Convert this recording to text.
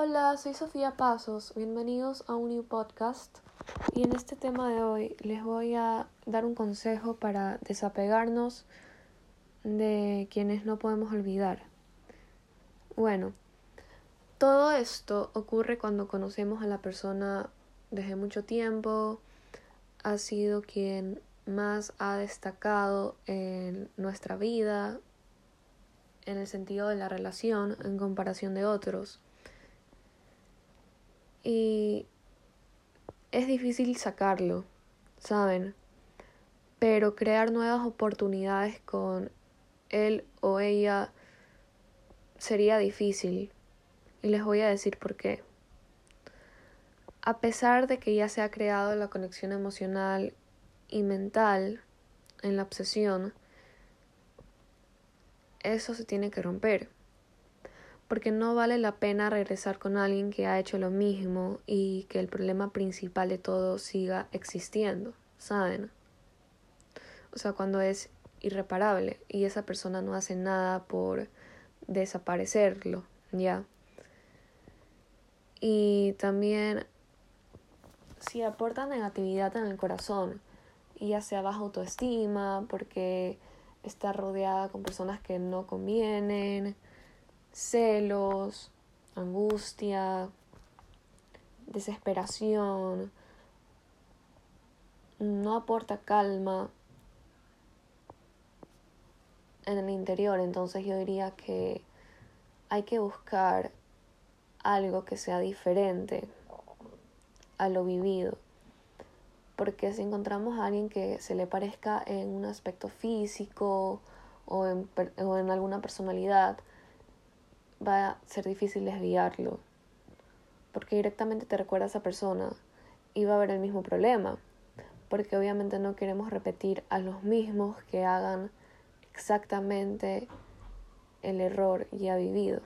Hola, soy Sofía Pasos. Bienvenidos a un new podcast. Y en este tema de hoy les voy a dar un consejo para desapegarnos de quienes no podemos olvidar. Bueno, todo esto ocurre cuando conocemos a la persona desde mucho tiempo, ha sido quien más ha destacado en nuestra vida, en el sentido de la relación en comparación de otros. Y es difícil sacarlo, ¿saben? Pero crear nuevas oportunidades con él o ella sería difícil. Y les voy a decir por qué. A pesar de que ya se ha creado la conexión emocional y mental en la obsesión, eso se tiene que romper porque no vale la pena regresar con alguien que ha hecho lo mismo y que el problema principal de todo siga existiendo, ¿saben? O sea, cuando es irreparable y esa persona no hace nada por desaparecerlo, ¿ya? Y también si aporta negatividad en el corazón, y ya sea baja autoestima, porque está rodeada con personas que no convienen, celos, angustia, desesperación, no aporta calma en el interior, entonces yo diría que hay que buscar algo que sea diferente a lo vivido. Porque si encontramos a alguien que se le parezca en un aspecto físico o en, o en alguna personalidad, va a ser difícil desviarlo, porque directamente te recuerda a esa persona y va a haber el mismo problema, porque obviamente no queremos repetir a los mismos que hagan exactamente el error ya vivido.